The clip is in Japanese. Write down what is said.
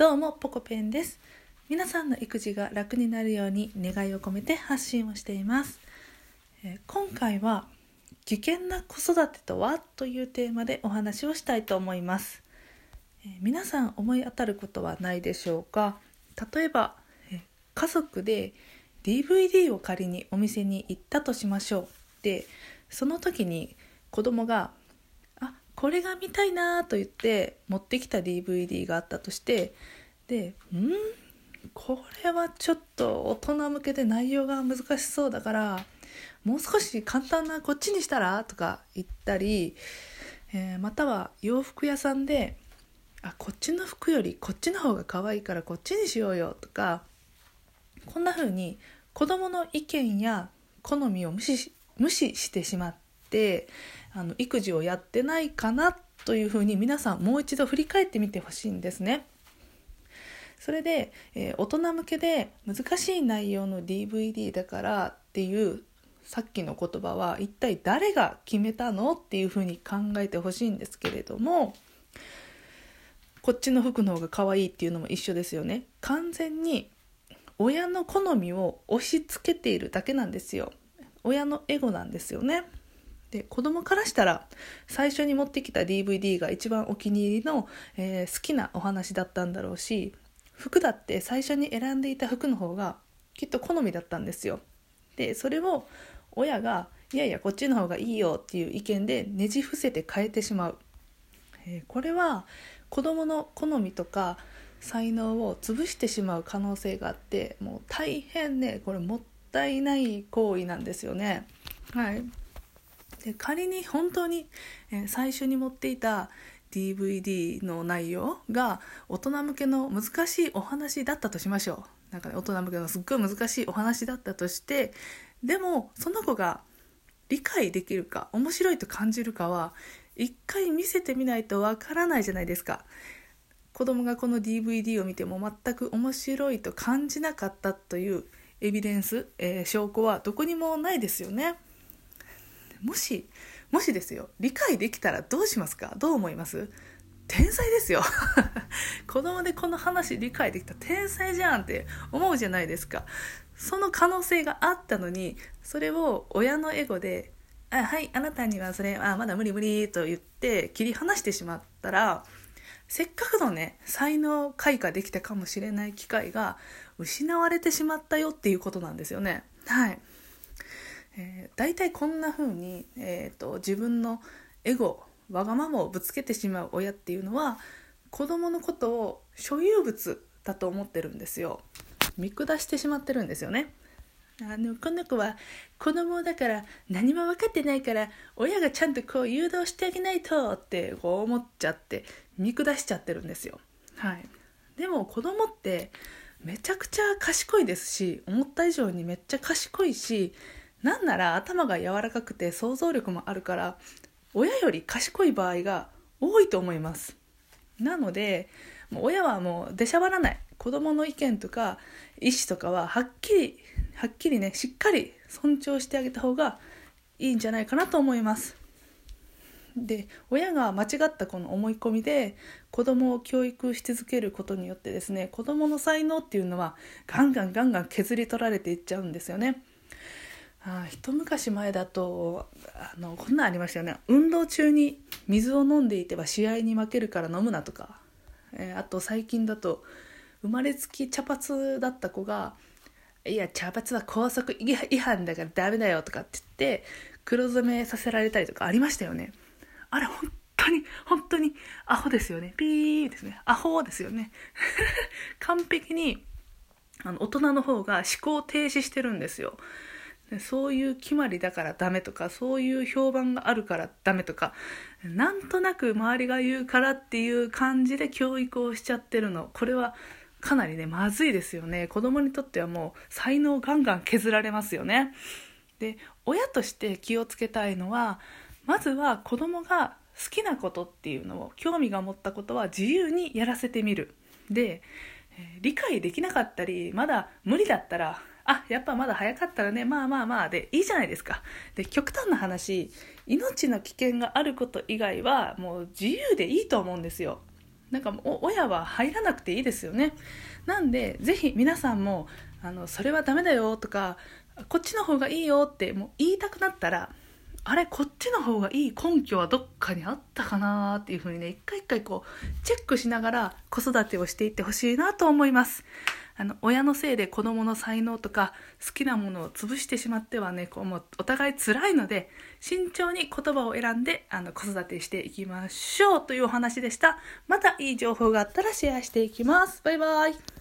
どうもポコペンです。皆さんの育児が楽になるように願いを込めて発信をしています、えー今回は危険な子育てとはというテーマでお話をしたいと思います、えー皆さん思い当たることはないでしょうか？例えば、えー家族で DVD を借りにお店に行ったとしましょう。でその時に子供がこれが見たいなと言って持ってきた DVD があったとしてでんこれはちょっと大人向けで内容が難しそうだからもう少し簡単なこっちにしたらとか言ったり、えーまたは洋服屋さんであこっちの服よりこっちの方が可愛いからこっちにしようよとかこんな風に子供の意見や好みを無視し無視してしまってあの育児をやってないかなという風に皆さんもう一度振り返ってみてほしいんですね。それで、えー大人向けで難しい内容の DVD だからっていうさっきの言葉は一体誰が決めたのっていうふうに考えてほしいんですけれどもこっちの服の方が可愛いっていうのも一緒ですよね。完全に親の好みを押し付けているだけなんですよ。親のエゴなんですよね。で子供からしたら最初に持ってきた DVD が一番お気に入りの、えー好きなお話だったんだろうし服だって最初に選んでいた服の方がきっと好みだったんですよ。でそれを親がいやいやこっちの方がいいよっていう意見でねじ伏せて変えてしまう、えーこれは子供の好みとか才能を潰してしまう可能性があってもう大変ねこれもったいない行為なんですよね。はい。で仮に本当に、え最初に持っていた DVD の内容が大人向けの難しいお話だったとしましょう。なんかね大人向けのすっごい難しいお話だったとしてでもその子が理解できるか面白いと感じるかは一回見せてみないとわからないじゃないですか。子供がこの DVD を見ても全く面白いと感じなかったというエビデンス、えー証拠はどこにもないですよね。もしもしですよ理解できたらどうしますか？どう思います？天才ですよ。子供でこの話理解できた天才じゃんって思うじゃないですか。その可能性があったのにそれを親のエゴで「あはいあなたにはそれあまだ無理無理」と言って切り離してしまったらせっかくのね才能開花できたかもしれない機会が失われてしまったよっていうことなんですよね。はい。えー、大体こんな風に、えー、と自分のエゴわがままをぶつけてしまう親っていうのは子供のことを所有物だと思ってるんですよ。見下してしまってるんですよね。あのこの子は子供だから何も分かってないから親がちゃんとこう誘導してあげないとってこう思っちゃって見下しちゃってるんですよ。はい。でも子供ってめちゃくちゃ賢いですし思った以上にめっちゃ賢いしなんなら頭が柔らかくて想像力もあるから親より賢い場合が多いと思います。なのでもう親はもう出しゃばらない。子供の意見とか意思とかははっきりはっきりねしっかり尊重してあげた方がいいんじゃないかなと思います。で親が間違ったこの思い込みで子供を教育し続けることによってですね子供の才能っていうのはガンガンガンガン削り取られていっちゃうんですよね。一昔前だとあのこんなんありましたよね。運動中に水を飲んでいては試合に負けるから飲むなとか、えーあと最近だと生まれつき茶髪だった子が「いや茶髪は校則違反だからダメだよ」とかって言って黒染めさせられたりとかありましたよね。あれ本当に本当にアホですよね。ピーですね。アホですよね。完璧にあの大人の方が思考停止してるんですよ。そういう決まりだからダメとかそういう評判があるからダメとかなんとなく周りが言うからっていう感じで教育をしちゃってるの。これはかなりねまずいですよね。子供にとってはもう才能ガンガン削られますよね。で親として気をつけたいのはまずは子供が好きなことっていうのを興味が持ったことは自由にやらせてみる。で理解できなかったりまだ無理だったらあやっぱまだ早かったらねまあまあまあでいいじゃないですか。で極端な話命の危険があること以外はもう自由でいいと思うんですよ。なんかもう親は入らなくていいですよね。なんでぜひ皆さんもあのそれはダメだよとかこっちの方がいいよってもう言いたくなったらあれこっちの方がいい根拠はどっかにあったかなっていうふうにね一回一回こうチェックしながら子育てをしていってほしいなと思います。あの親のせいで子どもの才能とか好きなものを潰してしまってはねこうもうお互い辛いので慎重に言葉を選んであの子育てしていきましょうというお話でした。またいい情報があったらシェアしていきます。バイバイ。